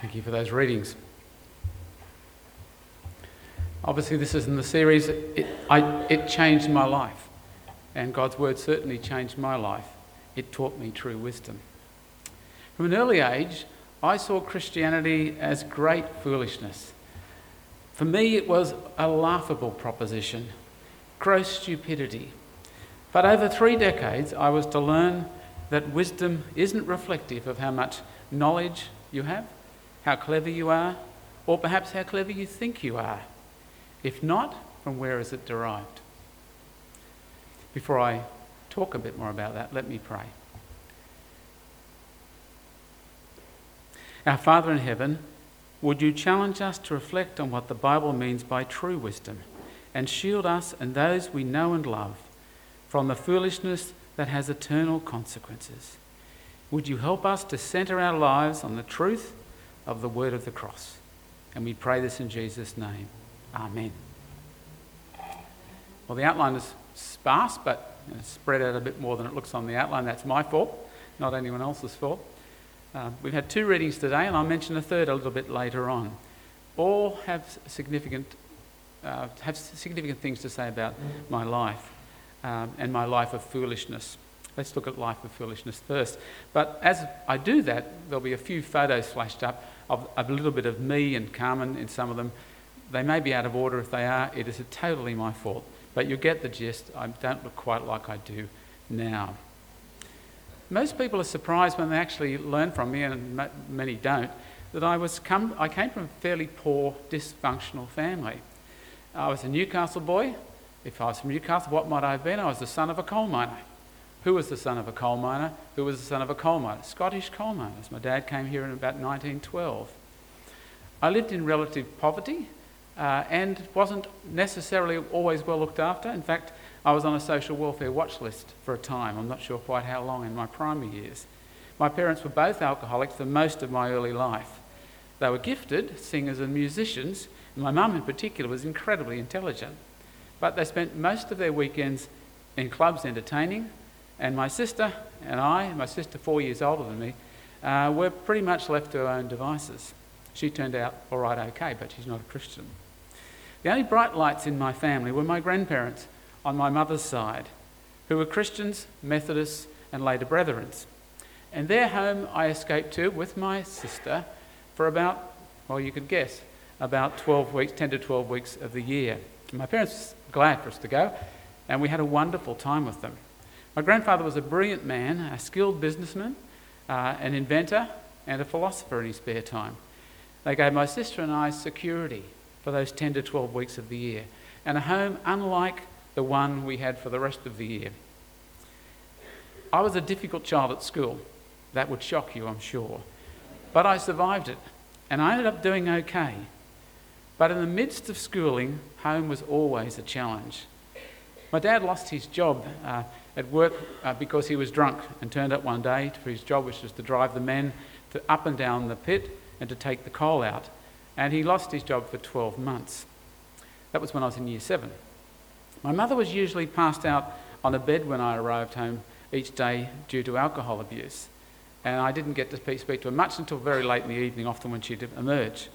Thank you for those readings. Obviously, this is in the series, it, I, it changed my life. And God's word certainly changed my life. It taught me true wisdom. From an early age, I saw Christianity as great foolishness. For me, it was a laughable proposition, gross stupidity. But over three decades, I was to learn that wisdom isn't reflective of how much knowledge you have, how clever you are, or perhaps how clever you think you are. If not, from where is it derived? Before I talk a bit more about that, let me pray. Our Father in heaven, would you challenge us to reflect on what the Bible means by true wisdom and shield us and those we know and love from the foolishness that has eternal consequences? Would you help us to centre our lives on the truth of the word of the cross? And we pray this in Jesus' name. Amen. Well, the outline is sparse, but spread out a bit more than it looks on the outline. That's my fault, not anyone else's fault. Uh, we've had two readings today, and I'll mention a third a little bit later on. All have significant, uh, have significant things to say about my life um, and my life of foolishness. Let's look at life of foolishness first. But as I do that, there'll be a few photos flashed up of, a little bit of me and Carmen in some of them. They may be out of order if they are. It is totally my fault. But you get the gist. I don't look quite like I do now. Most people are surprised when they actually learn from me, and many don't, that I, was come, I came from a fairly poor, dysfunctional family. I was a Newcastle boy. If I was from Newcastle, what might I have been? I was the son of a coal miner. Who was the son of a coal miner? Who was the son of a coal miner? Scottish coal miners. My dad came here in about 1912. I lived in relative poverty uh, and wasn't necessarily always well looked after. In fact, I was on a social welfare watch list for a time. I'm not sure quite how long in my primary years. My parents were both alcoholics for most of my early life. They were gifted singers and musicians. And my mum, in particular, was incredibly intelligent. But they spent most of their weekends in clubs entertaining. And my sister and I, my sister four years older than me, uh, were pretty much left to our own devices. She turned out all right, okay, but she's not a Christian. The only bright lights in my family were my grandparents on my mother's side, who were Christians, Methodists, and later Brethrens. And their home I escaped to with my sister for about, well, you could guess, about 12 weeks, 10 to 12 weeks of the year. My parents were glad for us to go, and we had a wonderful time with them. My grandfather was a brilliant man, a skilled businessman, uh, an inventor, and a philosopher in his spare time. They gave my sister and I security for those 10 to 12 weeks of the year, and a home unlike the one we had for the rest of the year. I was a difficult child at school. That would shock you, I'm sure. But I survived it, and I ended up doing okay. But in the midst of schooling, home was always a challenge. My dad lost his job uh, at work uh, because he was drunk and turned up one day for his job, which was to drive the men to up and down the pit and to take the coal out. And he lost his job for 12 months. That was when I was in year seven. My mother was usually passed out on a bed when I arrived home each day due to alcohol abuse. And I didn't get to speak to her much until very late in the evening, often when she'd emerge.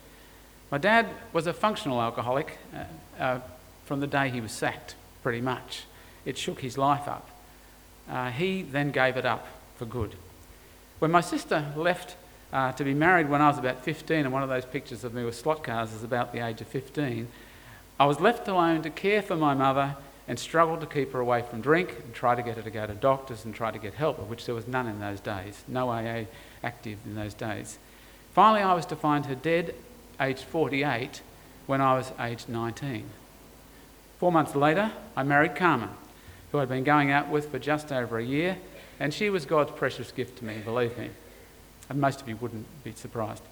My dad was a functional alcoholic uh, uh, from the day he was sacked, pretty much. It shook his life up. Uh, he then gave it up for good. When my sister left uh, to be married when I was about 15, and one of those pictures of me with slot cars is about the age of 15, I was left alone to care for my mother and struggled to keep her away from drink and try to get her to go to doctors and try to get help, of which there was none in those days, no AA active in those days. Finally, I was to find her dead, aged 48, when I was aged 19. Four months later, I married Carmen, who I'd been going out with for just over a year, and she was God's precious gift to me, believe me. And most of you wouldn't be surprised.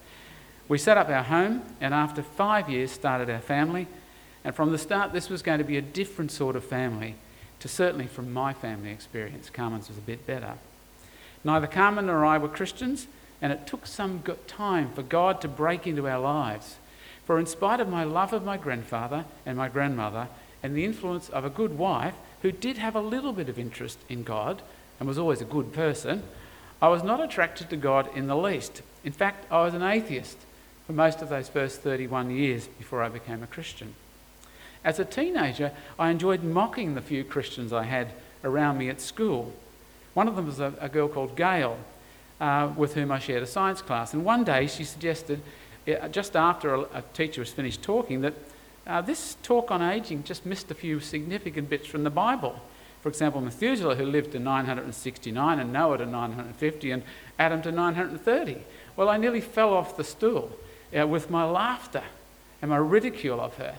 We set up our home, and after five years, started our family and from the start, this was going to be a different sort of family to certainly from my family experience. Carmen's was a bit better. Neither Carmen nor I were Christians, and it took some time for God to break into our lives. For in spite of my love of my grandfather and my grandmother, and the influence of a good wife who did have a little bit of interest in God and was always a good person, I was not attracted to God in the least. In fact, I was an atheist for most of those first 31 years before I became a Christian. As a teenager, I enjoyed mocking the few Christians I had around me at school. One of them was a, a girl called Gail, uh, with whom I shared a science class. And one day she suggested, uh, just after a, a, teacher was finished talking, that uh, this talk on aging just missed a few significant bits from the Bible. For example, Methuselah, who lived to 969, and Noah to 950, and Adam to 930. Well, I nearly fell off the stool uh, with my laughter and my ridicule of her.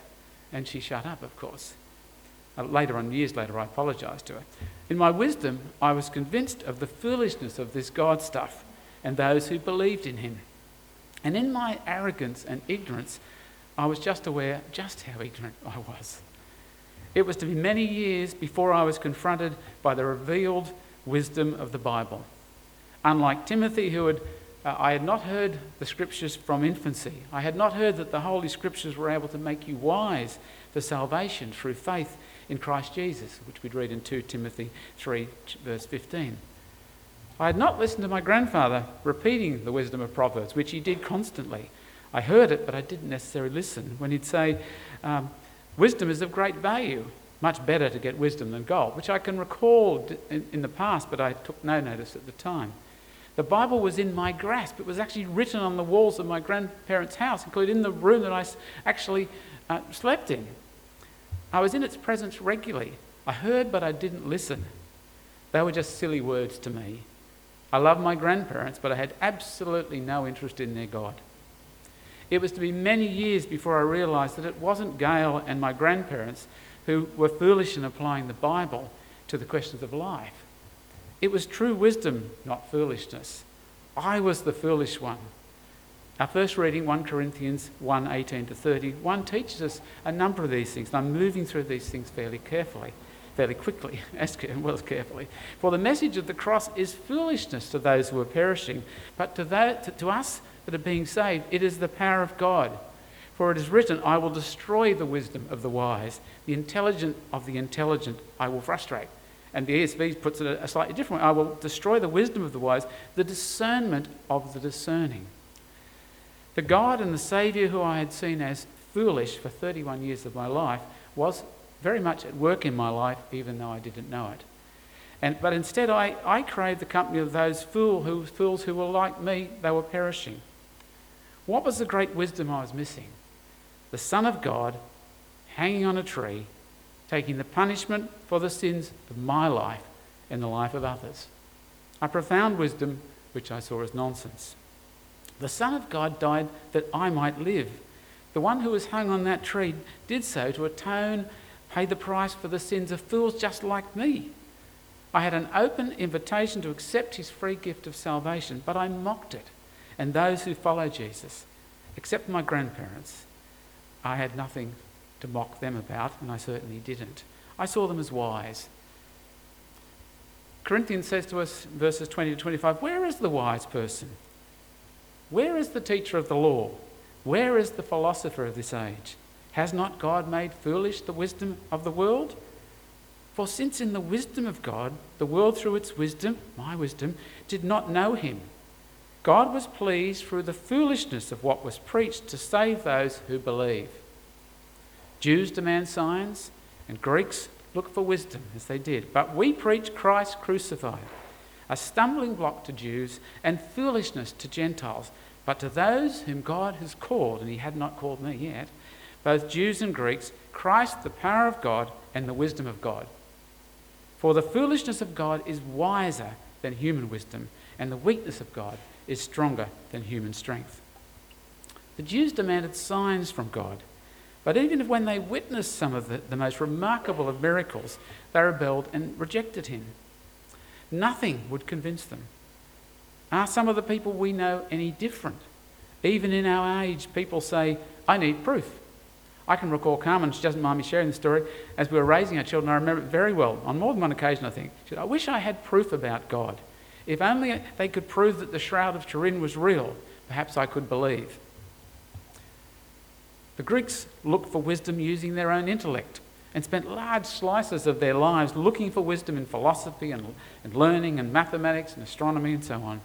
And she shut up, of course. Uh, later on, years later, I apologised to her. In my wisdom, I was convinced of the foolishness of this God stuff and those who believed in him. And in my arrogance and ignorance, I was just aware just how ignorant I was. It was to be many years before I was confronted by the revealed wisdom of the Bible. Unlike Timothy, who had uh, I had not heard the scriptures from infancy. I had not heard that the Holy Scriptures were able to make you wise for salvation through faith in Christ Jesus, which we'd read in 2 Timothy 3, verse 15. I had not listened to my grandfather repeating the wisdom of Proverbs, which he did constantly. I heard it, but I didn't necessarily listen. When he'd say, um, Wisdom is of great value, much better to get wisdom than gold, which I can recall in, in the past, but I took no notice at the time. The Bible was in my grasp. It was actually written on the walls of my grandparents' house, including in the room that I actually uh, slept in. I was in its presence regularly. I heard, but I didn't listen. They were just silly words to me. I loved my grandparents, but I had absolutely no interest in their God. It was to be many years before I realised that it wasn't Gail and my grandparents who were foolish in applying the Bible to the questions of life. It was true wisdom, not foolishness. I was the foolish one. Our first reading, 1 Corinthians 1 18 to 30, 1 teaches us a number of these things. And I'm moving through these things fairly carefully, fairly quickly, as well as carefully. For the message of the cross is foolishness to those who are perishing, but to, that, to, to us that are being saved, it is the power of God. For it is written, I will destroy the wisdom of the wise, the intelligent of the intelligent I will frustrate. And the ESV puts it a slightly different way I will destroy the wisdom of the wise, the discernment of the discerning. The God and the Saviour who I had seen as foolish for 31 years of my life was very much at work in my life, even though I didn't know it. And, but instead, I, I craved the company of those fool who, fools who were like me, they were perishing. What was the great wisdom I was missing? The Son of God hanging on a tree taking the punishment for the sins of my life and the life of others. A profound wisdom which I saw as nonsense. The Son of God died that I might live. The one who was hung on that tree did so to atone, pay the price for the sins of fools just like me. I had an open invitation to accept his free gift of salvation, but I mocked it. And those who follow Jesus, except my grandparents, I had nothing to mock them about, and I certainly didn't. I saw them as wise. Corinthians says to us, verses 20 to 25, Where is the wise person? Where is the teacher of the law? Where is the philosopher of this age? Has not God made foolish the wisdom of the world? For since in the wisdom of God, the world through its wisdom, my wisdom, did not know him, God was pleased through the foolishness of what was preached to save those who believe. Jews demand signs, and Greeks look for wisdom, as they did. But we preach Christ crucified, a stumbling block to Jews and foolishness to Gentiles. But to those whom God has called, and He had not called me yet, both Jews and Greeks, Christ, the power of God and the wisdom of God. For the foolishness of God is wiser than human wisdom, and the weakness of God is stronger than human strength. The Jews demanded signs from God. But even when they witnessed some of the, the most remarkable of miracles, they rebelled and rejected him. Nothing would convince them. Are some of the people we know any different? Even in our age, people say, I need proof. I can recall Carmen, she doesn't mind me sharing the story, as we were raising our children, I remember it very well, on more than one occasion, I think. She said, I wish I had proof about God. If only they could prove that the Shroud of Turin was real, perhaps I could believe. The Greeks looked for wisdom using their own intellect and spent large slices of their lives looking for wisdom in philosophy and, and learning and mathematics and astronomy and so on.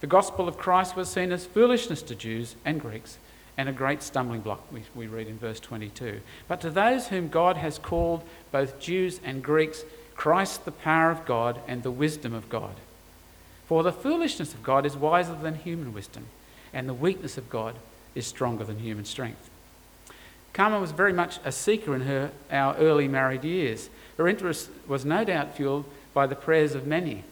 The gospel of Christ was seen as foolishness to Jews and Greeks and a great stumbling block, we, we read in verse 22. But to those whom God has called, both Jews and Greeks, Christ the power of God and the wisdom of God. For the foolishness of God is wiser than human wisdom, and the weakness of God is stronger than human strength. Carmen was very much a seeker in her our early married years. Her interest was no doubt fueled by the prayers of many.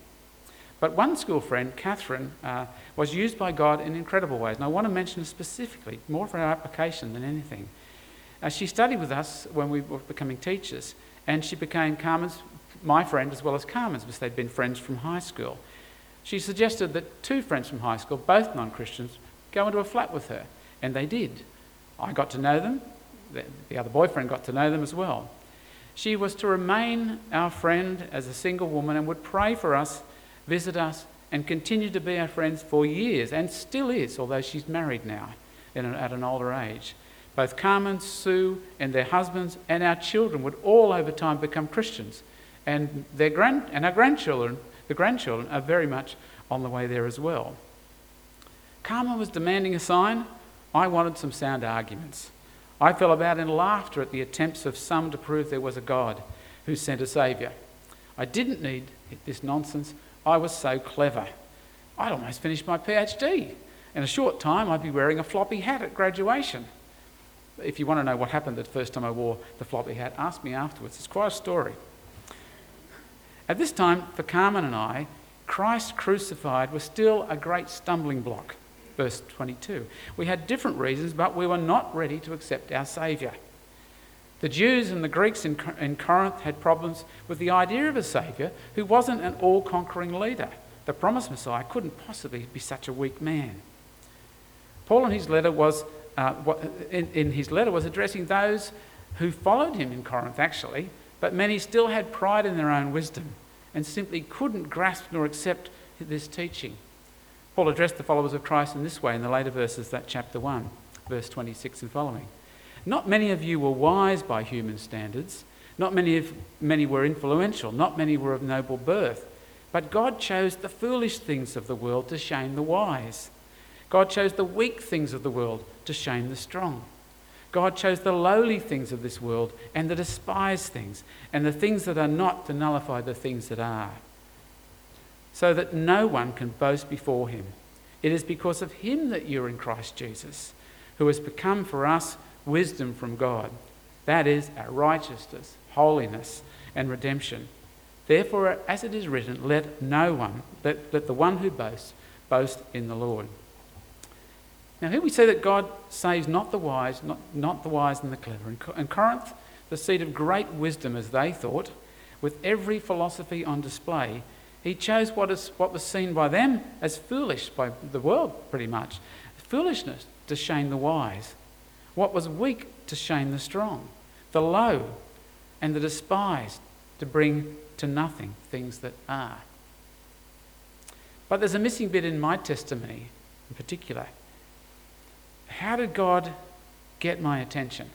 But one school friend, Catherine, uh, was used by God in incredible ways. And I want to mention specifically, more for our application than anything. Uh, she studied with us when we were becoming teachers, and she became Carmen's, my friend as well as Carmen's, because they'd been friends from high school. She suggested that two friends from high school, both non Christians, go into a flat with her, and they did. I got to know them, the other boyfriend got to know them as well. She was to remain our friend as a single woman and would pray for us visit us, and continue to be our friends for years, and still is, although she's married now at an older age. Both Carmen, Sue, and their husbands, and our children would all over time become Christians. And, their grand, and our grandchildren, the grandchildren, are very much on the way there as well. Carmen was demanding a sign. I wanted some sound arguments. I fell about in laughter at the attempts of some to prove there was a God who sent a Saviour. I didn't need this nonsense. I was so clever. I'd almost finished my PhD. In a short time, I'd be wearing a floppy hat at graduation. If you want to know what happened the first time I wore the floppy hat, ask me afterwards. It's quite a story. At this time, for Carmen and I, Christ crucified was still a great stumbling block. Verse 22. We had different reasons, but we were not ready to accept our Saviour. The Jews and the Greeks in, in Corinth had problems with the idea of a Saviour who wasn't an all conquering leader. The promised Messiah couldn't possibly be such a weak man. Paul in his letter was, uh, in, in his letter was addressing those who followed him in Corinth, actually, but many still had pride in their own wisdom and simply couldn't grasp nor accept this teaching. Paul addressed the followers of Christ in this way in the later verses, that chapter 1, verse 26 and following. Not many of you were wise by human standards. Not many, of, many were influential. Not many were of noble birth. But God chose the foolish things of the world to shame the wise. God chose the weak things of the world to shame the strong. God chose the lowly things of this world and the despised things, and the things that are not to nullify the things that are, so that no one can boast before him. It is because of him that you're in Christ Jesus, who has become for us wisdom from God. That is our righteousness, holiness, and redemption. Therefore, as it is written, let no one, let, let the one who boasts, boast in the Lord. Now, here we see that God saves not the wise, not, not the wise and the clever. In Corinth, the seat of great wisdom, as they thought, with every philosophy on display, he chose what, is, what was seen by them as foolish, by the world pretty much, foolishness to shame the wise what was weak to shame the strong, the low and the despised to bring to nothing things that are. But there's a missing bit in my testimony in particular. How did God get my attention?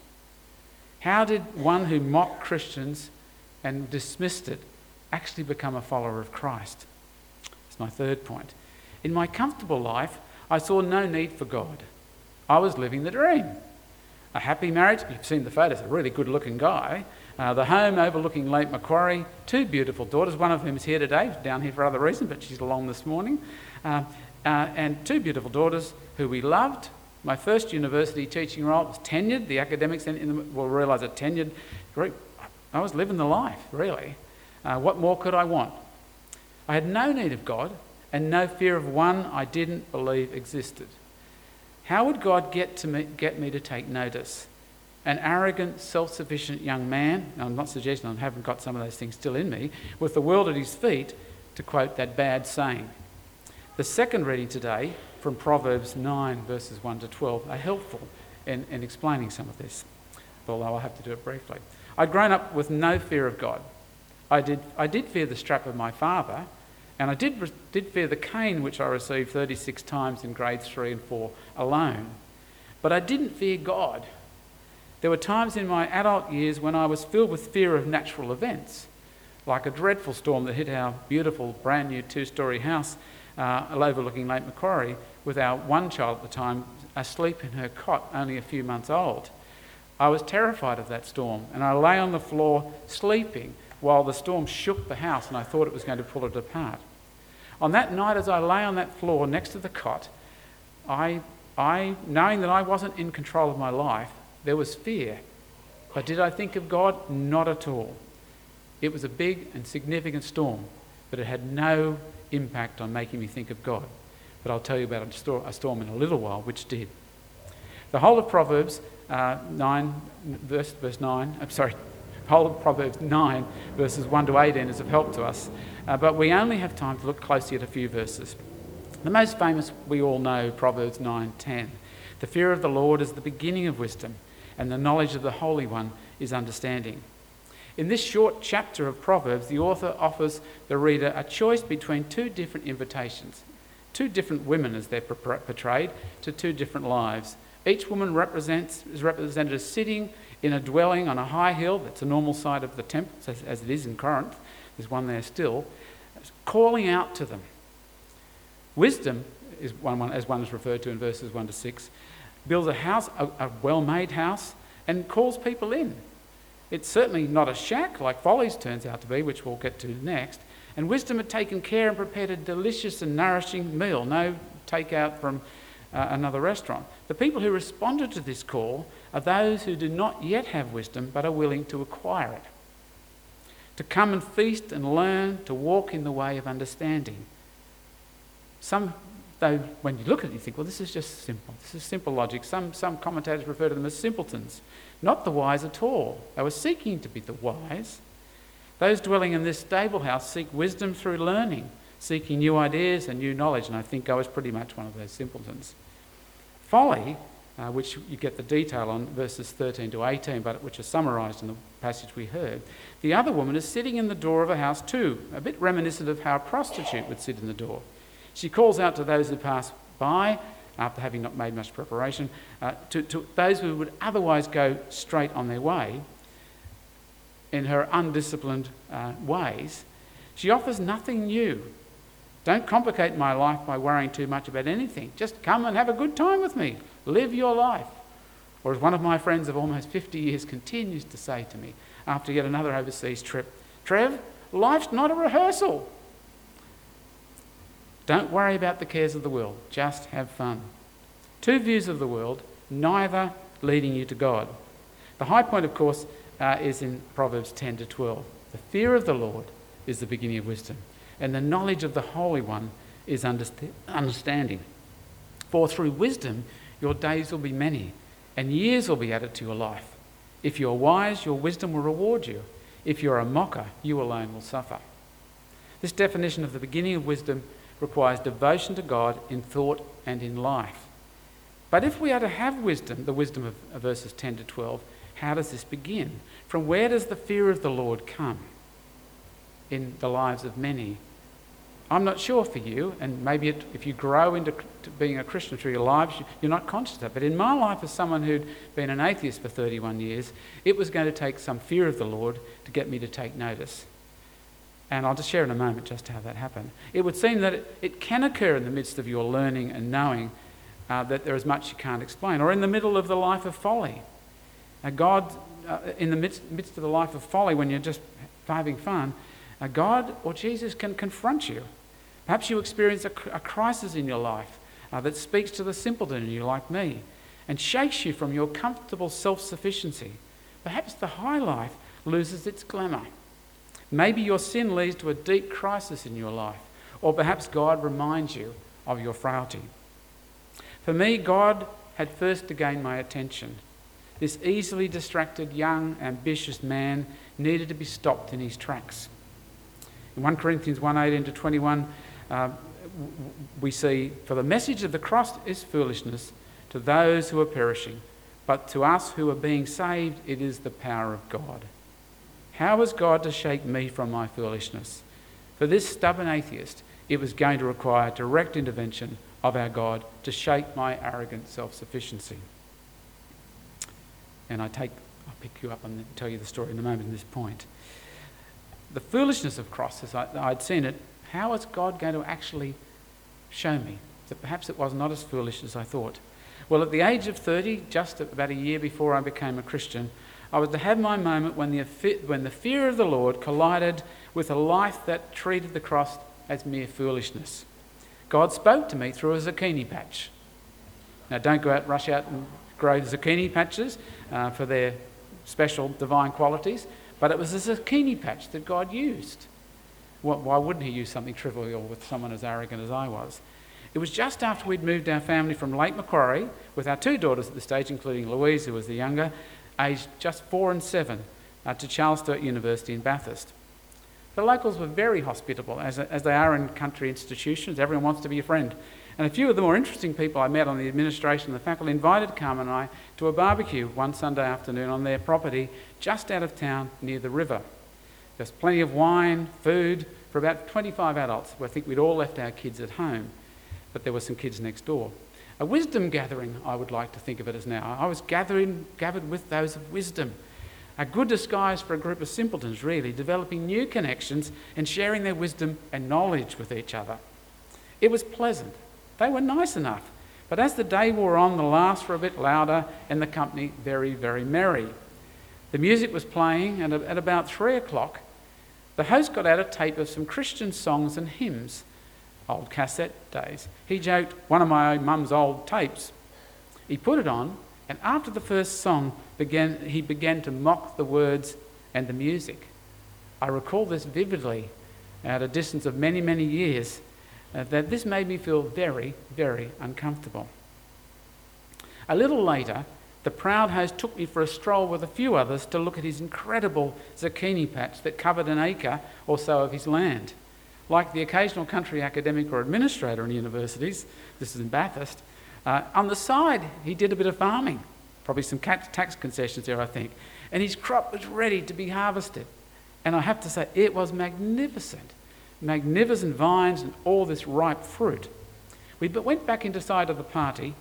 How did one who mocked Christians and dismissed it actually become a follower of Christ? That's my third point. In my comfortable life, I saw no need for God. I was living the dream a happy marriage. You've seen the photos, a really good looking guy. Uh, the home overlooking Lake Macquarie, two beautiful daughters, one of whom is here today, down here for other reasons, but she's along this morning. Uh, uh, and two beautiful daughters who we loved. My first university teaching role was tenured. The academics in, will realise a tenured group. I was living the life, really. Uh, what more could I want? I had no need of God and no fear of one I didn't believe existed. How would God get, to me, get me to take notice? An arrogant, self sufficient young man, I'm not suggesting I haven't got some of those things still in me, with the world at his feet, to quote that bad saying. The second reading today from Proverbs 9, verses 1 to 12, are helpful in, in explaining some of this, although I'll have to do it briefly. I'd grown up with no fear of God. I did, I did fear the strap of my father, and I did, did fear the cane which I received 36 times in grades 3 and 4 alone. But I didn't fear God. There were times in my adult years when I was filled with fear of natural events, like a dreadful storm that hit our beautiful brand new two story house uh, overlooking Lake Macquarie with our one child at the time asleep in her cot, only a few months old. I was terrified of that storm, and I lay on the floor sleeping while the storm shook the house, and I thought it was going to pull it apart. On that night, as I lay on that floor next to the cot, I, I, knowing that I wasn't in control of my life, there was fear. But did I think of God? Not at all. It was a big and significant storm, but it had no impact on making me think of God. But I'll tell you about a storm in a little while, which did. The whole of Proverbs uh, 9, verse, verse 9, I'm sorry, whole of Proverbs 9, verses 1 to 18 is of help to us. Uh, but we only have time to look closely at a few verses. The most famous, we all know, Proverbs 9:10. The fear of the Lord is the beginning of wisdom, and the knowledge of the Holy One is understanding. In this short chapter of Proverbs, the author offers the reader a choice between two different invitations, two different women as they're portrayed, to two different lives. Each woman represents, is represented as sitting in a dwelling on a high hill, that's a normal side of the temple, as, as it is in Corinth, there's one there still, calling out to them. Wisdom, is one, one, as one is referred to in verses 1 to 6, builds a house, a, a well made house, and calls people in. It's certainly not a shack like Folly's turns out to be, which we'll get to next. And wisdom had taken care and prepared a delicious and nourishing meal, no takeout from uh, another restaurant. The people who responded to this call are those who do not yet have wisdom but are willing to acquire it. To come and feast and learn to walk in the way of understanding. Some, though, when you look at it, you think, well, this is just simple. This is simple logic. Some, some commentators refer to them as simpletons not the wise at all. They were seeking to be the wise. Those dwelling in this stable house seek wisdom through learning, seeking new ideas and new knowledge, and I think I was pretty much one of those simpletons. Folly, uh, which you get the detail on verses 13 to 18, but which are summarised in the passage we heard. The other woman is sitting in the door of a house too, a bit reminiscent of how a prostitute would sit in the door. She calls out to those who pass by, after having not made much preparation, uh, to, to those who would otherwise go straight on their way in her undisciplined uh, ways, she offers nothing new. Don't complicate my life by worrying too much about anything. Just come and have a good time with me. Live your life. Or as one of my friends of almost 50 years continues to say to me after yet another overseas trip, Trev, life's not a rehearsal. Don't worry about the cares of the world, just have fun. Two views of the world, neither leading you to God. The high point, of course, uh, is in Proverbs 10 to 12. The fear of the Lord is the beginning of wisdom, and the knowledge of the Holy One is understanding. For through wisdom your days will be many, and years will be added to your life. If you're wise, your wisdom will reward you. If you're a mocker, you alone will suffer. This definition of the beginning of wisdom requires devotion to God in thought and in life. But if we are to have wisdom, the wisdom of, verses 10 to 12, how does this begin? From where does the fear of the Lord come in the lives of many? I'm not sure for you, and maybe it, if you grow into being a Christian through your lives, you're not conscious of that. But in my life, as someone who'd been an atheist for 31 years, it was going to take some fear of the Lord to get me to take notice. And I'll just share in a moment just how that happened. It would seem that it, it can occur in the midst of your learning and knowing uh, that there is much you can't explain, or in the middle of the life of folly. Now, God, uh, in the midst, midst, of the life of folly, when you're just having fun, uh, God or Jesus can confront you. Perhaps you experience a, a crisis in your life uh, that speaks to the simpleton in you, like me, and shakes you from your comfortable self sufficiency. Perhaps the high life loses its glamour. Maybe your sin leads to a deep crisis in your life, or perhaps God reminds you of your frailty. For me, God had first to gain my attention. This easily distracted, young, ambitious man needed to be stopped in his tracks. In 1 Corinthians 1 18 to 21, uh, we see, For the message of the cross is foolishness to those who are perishing, but to us who are being saved, it is the power of God. How was God to shake me from my foolishness? For this stubborn atheist, it was going to require direct intervention of our God to shake my arrogant self sufficiency. And I take, I'll pick you up and tell you the story in a moment at this point. The foolishness of crosses, I, I'd seen it. How is God going to actually show me that perhaps it was not as foolish as I thought. Well, at the age of 30, just about a year before I became a Christian, I was to have my moment when the, when the fear of the Lord collided with a life that treated the cross as mere foolishness. God spoke to me through a zucchini patch. Now, don't go out, rush out and grow zucchini patches uh, for their special divine qualities, but it was a zucchini patch that God used. Why wouldn't He use something trivial with someone as arrogant as I was? It was just after we'd moved our family from Lake Macquarie with our two daughters at the stage, including Louise, who was the younger, aged just four and seven, uh, to Charles Sturt University in Bathurst. The locals were very hospitable, as, as they are in country institutions. Everyone wants to be a friend. And a few of the more interesting people I met on the administration and the faculty invited Carmen and I to a barbecue one Sunday afternoon on their property just out of town near the river. There's plenty of wine, food for about 25 adults. I think we'd all left our kids at home but there were some kids next door. A wisdom gathering, I would like to think of it as now. I was gathering, gathered with those of wisdom. A good disguise for a group of simpletons, really, developing new connections and sharing their wisdom and knowledge with each other. It was pleasant. They were nice enough. But as the day wore on, the laughs were a bit louder and the company very, very merry. The music was playing, and at about three o'clock, the host got out a tape of some Christian songs and hymns old cassette days. He joked one of my mum's old tapes. He put it on, and after the first song, began, he began to mock the words and the music. I recall this vividly at a distance of many, many years, uh, that this made me feel very, very uncomfortable. A little later, the proud host took me for a stroll with a few others to look at his incredible zucchini patch that covered an acre or so of his land. Like the occasional country academic or administrator in universities, this is in Bathurst, uh, on the side he did a bit of farming, probably some tax concessions there, I think, and his crop was ready to be harvested. And I have to say, it was magnificent. Magnificent vines and all this ripe fruit. We went back inside of the party,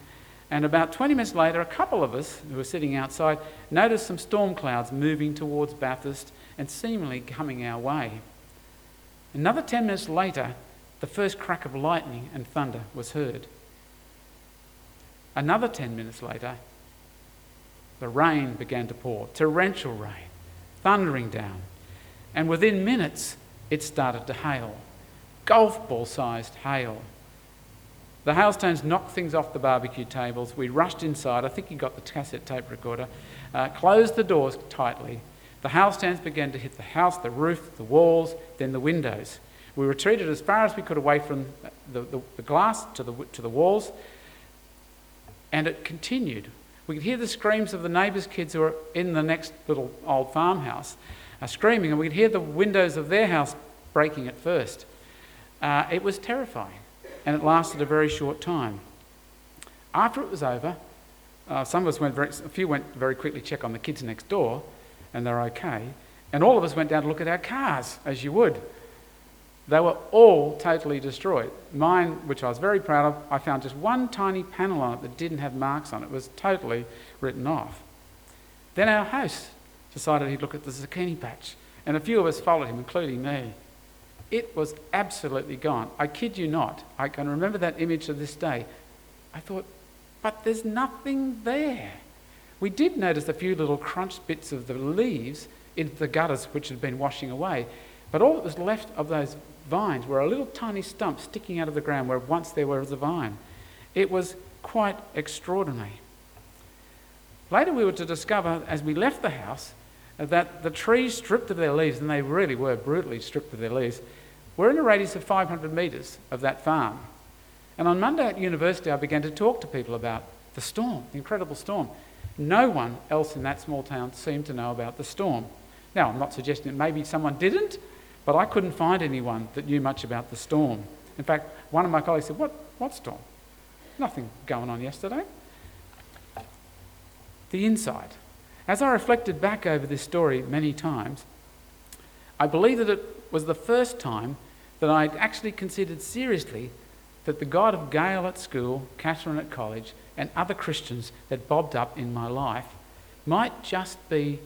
and about 20 minutes later, a couple of us who were sitting outside noticed some storm clouds moving towards Bathurst and seemingly coming our way. Another 10 minutes later, the first crack of lightning and thunder was heard. Another 10 minutes later, the rain began to pour, torrential rain, thundering down. And within minutes, it started to hail, golf ball sized hail. The hailstones knocked things off the barbecue tables. We rushed inside. I think he got the cassette tape recorder, uh, closed the doors tightly, the hailstones began to hit the house, the roof, the walls, then the windows. We retreated as far as we could away from the, the, the glass to the, to the walls, and it continued. We could hear the screams of the neighbours' kids who were in the next little old farmhouse uh, screaming, and we could hear the windows of their house breaking at first. Uh, it was terrifying, and it lasted a very short time. After it was over, uh, some of us went very, a few went very quickly check on the kids next door, and they're okay. And all of us went down to look at our cars, as you would. They were all totally destroyed. Mine, which I was very proud of, I found just one tiny panel on it that didn't have marks on it. It was totally written off. Then our host decided he'd look at the zucchini patch, and a few of us followed him, including me. It was absolutely gone. I kid you not. I can remember that image to this day. I thought, but there's nothing there. We did notice a few little crunched bits of the leaves in the gutters which had been washing away, but all that was left of those vines were a little tiny stump sticking out of the ground where once there was a vine. It was quite extraordinary. Later, we were to discover as we left the house that the trees stripped of their leaves, and they really were brutally stripped of their leaves, were in a radius of 500 metres of that farm. And on Monday at university, I began to talk to people about the storm, the incredible storm. No one else in that small town seemed to know about the storm. Now, I'm not suggesting that maybe someone didn't, but I couldn't find anyone that knew much about the storm. In fact, one of my colleagues said, What, what storm? Nothing going on yesterday. The insight. As I reflected back over this story many times, I believe that it was the first time that I actually considered seriously that the God of Gail at school, Catherine at college, and other Christians that bobbed up in my life might just be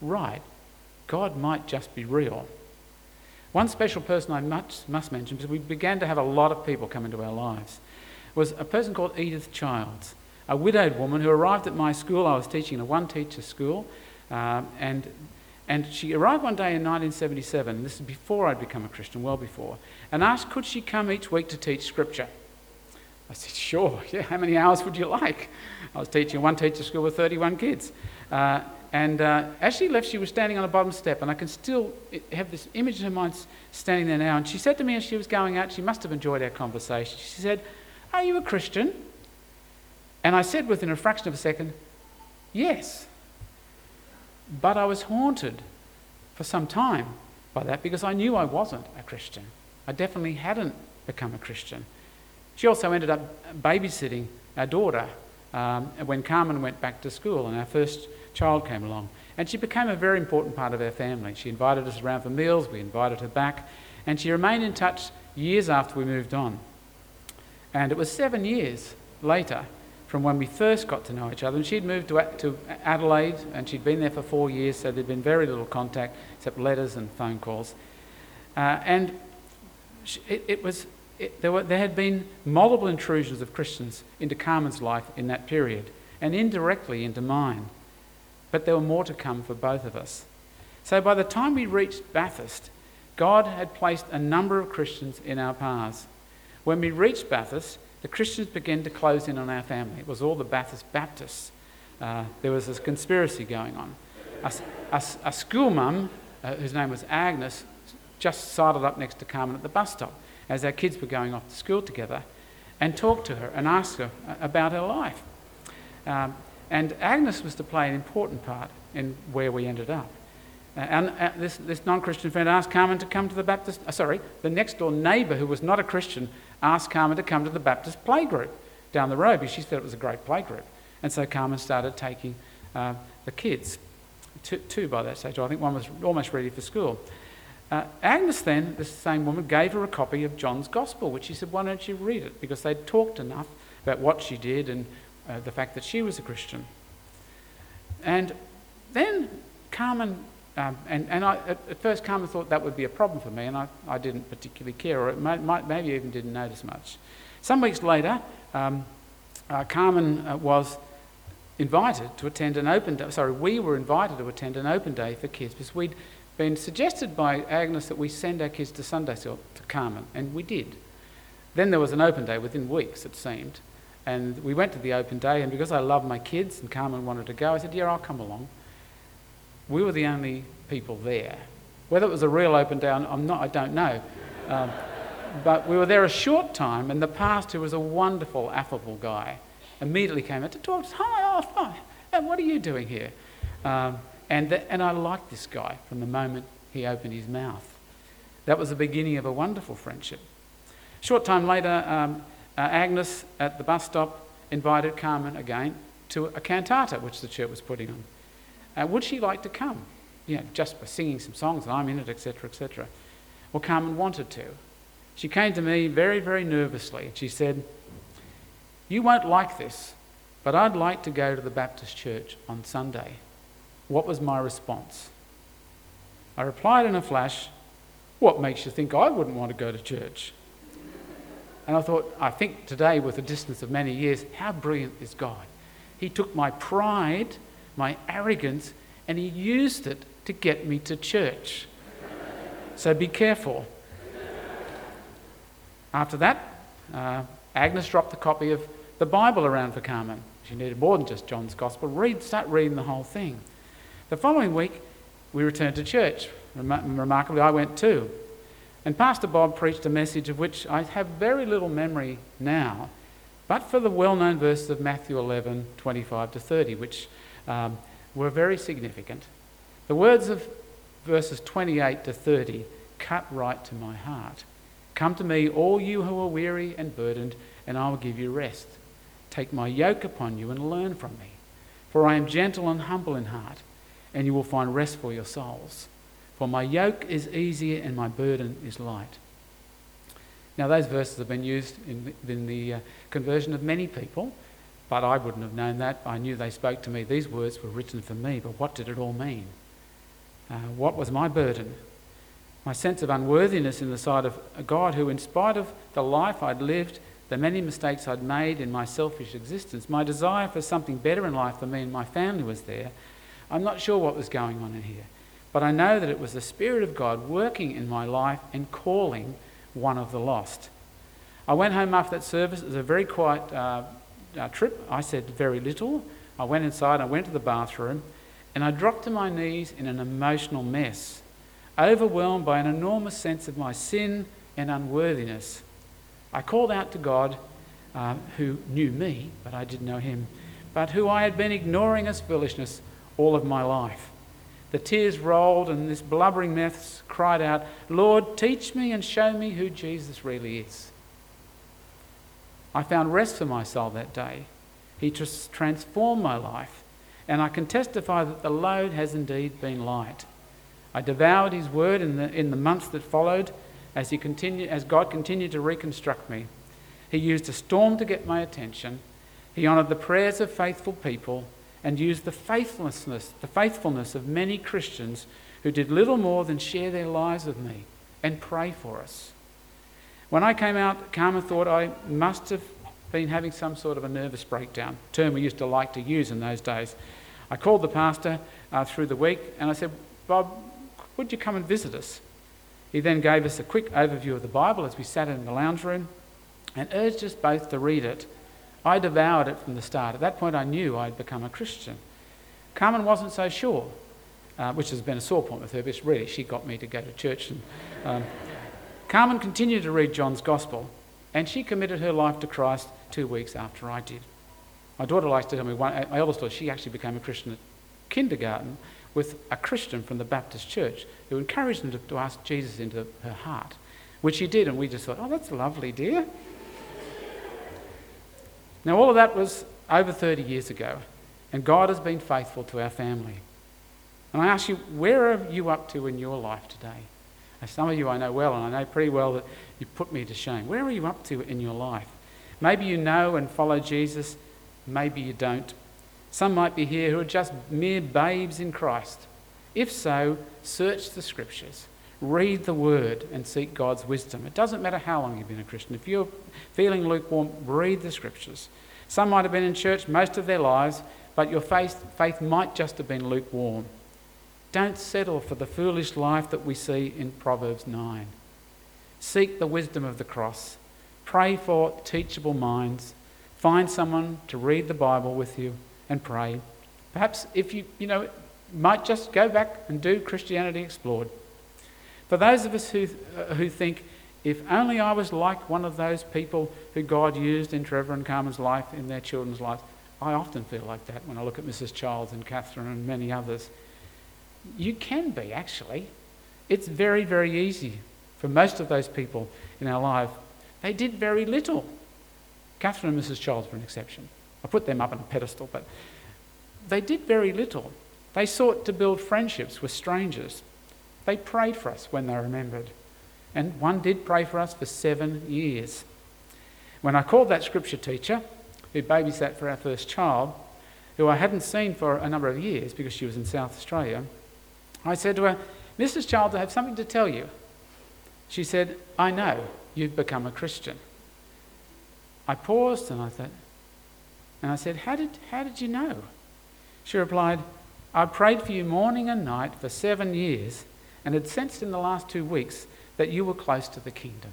right. God might just be real. One special person I must, must mention, because we began to have a lot of people come into our lives, was a person called Edith Childs, a widowed woman who arrived at my school. I was teaching in a one teacher school, uh, and, and she arrived one day in 1977, this is before I'd become a Christian, well before, and asked could she come each week to teach scripture. I said, sure, yeah, how many hours would you like? I was teaching one teacher school with 31 kids. Uh, and uh, as she left, she was standing on the bottom step, and I can still have this image in her mind standing there now. And she said to me as she was going out, she must have enjoyed our conversation. She said, Are you a Christian? And I said within a fraction of a second, Yes. But I was haunted for some time by that because I knew I wasn't a Christian. I definitely hadn't become a Christian. She also ended up babysitting our daughter um, when Carmen went back to school and our first child came along. And she became a very important part of our family. She invited us around for meals, we invited her back, and she remained in touch years after we moved on. And it was seven years later from when we first got to know each other. And she'd moved to, to Adelaide and she'd been there for four years, so there'd been very little contact except letters and phone calls. Uh, and she, it, it, was, it, there, were, there had been multiple intrusions of Christians into Carmen's life in that period and indirectly into mine. But there were more to come for both of us. So by the time we reached Bathurst, God had placed a number of Christians in our paths. When we reached Bathurst, the Christians began to close in on our family. It was all the Bathurst Baptists. Uh, there was this conspiracy going on. A, a, a school mum, uh, whose name was Agnes, just sidled up next to Carmen at the bus stop as our kids were going off to school together and talked to her and asked her uh, about her life. Um, and Agnes was to play an important part in where we ended up. Uh, and uh, this, this non Christian friend asked Carmen to come to the Baptist, uh, sorry, the next door neighbour who was not a Christian asked Carmen to come to the Baptist playgroup down the road because she said it was a great playgroup. And so Carmen started taking uh, the kids, two, two, by that stage. I think one was almost ready for school. Uh, Agnes then, this same woman, gave her a copy of John's Gospel, which she said, Why don't you read it? Because they'd talked enough about what she did and uh, the fact that she was a Christian. And then Carmen, um, and, and I, at, at, first Carmen thought that would be a problem for me, and I, I didn't particularly care, or it might, might, maybe even didn't notice much. Some weeks later, um, uh, Carmen uh, was invited to attend an open day, sorry, we were invited to attend an open day for kids because we'd been suggested by Agnes that we send our kids to Sunday school to Carmen, and we did. Then there was an open day within weeks, it seemed. And we went to the open day, and because I love my kids and Carmen wanted to go, I said, Yeah, I'll come along. We were the only people there. Whether it was a real open day, I'm not, I don't know. Um, but we were there a short time, and the pastor was a wonderful, affable guy. Immediately came out to talk to us. Hi, oh, hi. And what are you doing here? Um, and, the, and I liked this guy from the moment he opened his mouth. That was the beginning of a wonderful friendship. Short time later, um, uh, Agnes at the bus stop invited Carmen again to a cantata which the church was putting on. Uh, would she like to come? You know, just by singing some songs and I'm in it, etc., etc. Well, Carmen wanted to. She came to me very, very nervously and she said, You won't like this, but I'd like to go to the Baptist church on Sunday. What was my response? I replied in a flash, What makes you think I wouldn't want to go to church? And I thought, I think today, with a distance of many years, how brilliant is God? He took my pride, my arrogance, and he used it to get me to church. So be careful. After that, uh, Agnes dropped a copy of the Bible around for Carmen. She needed more than just John's Gospel. Read, start reading the whole thing. The following week, we returned to church. Remarkably, I went too. And Pastor Bob preached a message of which I have very little memory now, but for the well known verses of Matthew 11 25 to 30, which um, were very significant. The words of verses 28 to 30 cut right to my heart. Come to me, all you who are weary and burdened, and I will give you rest. Take my yoke upon you and learn from me. For I am gentle and humble in heart, and you will find rest for your souls. For my yoke is easier and my burden is light. Now, those verses have been used in, in the uh, conversion of many people, but I wouldn't have known that. I knew they spoke to me. These words were written for me, but what did it all mean? Uh, what was my burden? my sense of unworthiness in the sight of a God who, in spite of the life I'd lived, the many mistakes I'd made in my selfish existence, my desire for something better in life for me and my family was there. I'm not sure what was going on in here, but I know that it was the Spirit of God working in my life and calling one of the lost. I went home after that service. It was a very quiet uh, uh, trip. I said very little. I went inside, I went to the bathroom, and I dropped to my knees in an emotional mess, overwhelmed by an enormous sense of my sin and unworthiness. I called out to God, uh, who knew me, but I didn't know him, but who I had been ignoring as foolishness all of my life. The tears rolled, and this blubbering mess cried out, Lord, teach me and show me who Jesus really is. I found rest for my soul that day. He transformed my life, and I can testify that the load has indeed been light. I devoured His word in the, in the months that followed as, he continued, as God continued to reconstruct me. He used a storm to get my attention. He honoured the prayers of faithful people and used the faithfulness, the faithfulness of many Christians who did little more than share their lives with me and pray for us. When I came out, Carmen thought I must have been having some sort of a nervous breakdown, term we used to like to use in those days. I called the pastor uh, through the week and I said, Bob, would you come and visit us? He then gave us a quick overview of the Bible as we sat in the lounge room and urged us both to read it. I devoured it from the start. At that point, I knew I'd become a Christian. Carmen wasn't so sure, uh, which has been a sore point with her, but really she got me to go to church. And, um, Carmen continued to read John's Gospel, and she committed her life to Christ two weeks after I did. My daughter likes to tell me, one, my eldest daughter, she actually became a Christian at kindergarten with a Christian from the Baptist church who encouraged them to, to ask Jesus into her heart, which she did, and we just thought, oh, that's lovely, dear. Now, all of that was over 30 years ago, and God has been faithful to our family. And I ask you, where are you up to in your life today? some of you I know well, and I know pretty well that you put me to shame. Where are you up to in your life? Maybe you know and follow Jesus, maybe you don't. Some might be here who are just mere babes in Christ. If so, search the scriptures, read the word, and seek God's wisdom. It doesn't matter how long you've been a Christian. If you're feeling lukewarm, read the scriptures. Some might have been in church most of their lives, but your faith, faith might just have been lukewarm. Don't settle for the foolish life that we see in Proverbs 9. Seek the wisdom of the cross. Pray for teachable minds. Find someone to read the Bible with you and pray. Perhaps if you, you know, might just go back and do Christianity Explored. For those of us who, uh, who think, if only I was like one of those people who God used in Trevor and Carmen's life, in their children's lives, I often feel like that when I look at Mrs. Childs and Catherine and many others. You can be, actually. It's very, very easy for most of those people in our life. They did very little. Catherine and Mrs. Childs were an exception. I put them up on a pedestal, but they did very little. They sought to build friendships with strangers. They prayed for us when they remembered. And one did pray for us for seven years. When I called that scripture teacher, who babysat for our first child, who I hadn't seen for a number of years because she was in South Australia, I said to her, Mrs. Child, I have something to tell you. She said, I know you've become a Christian. I paused and I thought, and I said, How did, how did you know? She replied, I prayed for you morning and night for seven years and had sensed in the last two weeks that you were close to the kingdom.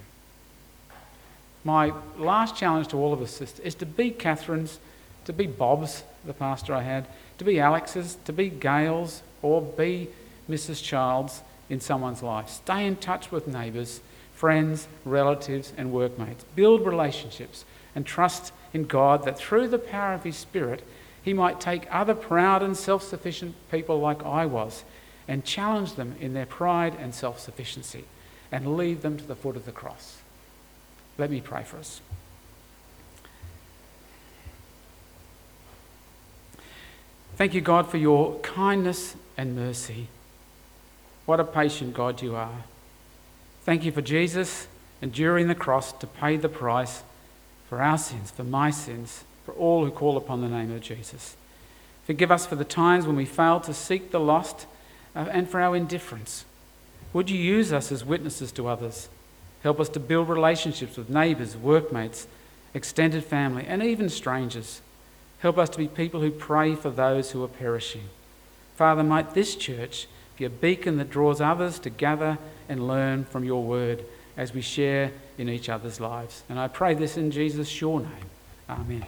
My last challenge to all of us is to be Catherine's, to be Bob's, the pastor I had, to be Alex's, to be Gail's, or be Mrs. Childs in someone's life. Stay in touch with neighbours, friends, relatives, and workmates. Build relationships and trust in God that through the power of His Spirit, He might take other proud and self sufficient people like I was and challenge them in their pride and self sufficiency and lead them to the foot of the cross. Let me pray for us. Thank you, God, for your kindness and mercy. What a patient God you are. Thank you for Jesus enduring the cross to pay the price for our sins, for my sins, for all who call upon the name of Jesus. Forgive us for the times when we fail to seek the lost Uh, and for our indifference. Would you use us as witnesses to others? Help us to build relationships with neighbours, workmates, extended family, and even strangers. Help us to be people who pray for those who are perishing. Father, might this church be a beacon that draws others to gather and learn from your word as we share in each other's lives. And I pray this in Jesus' sure name. Amen.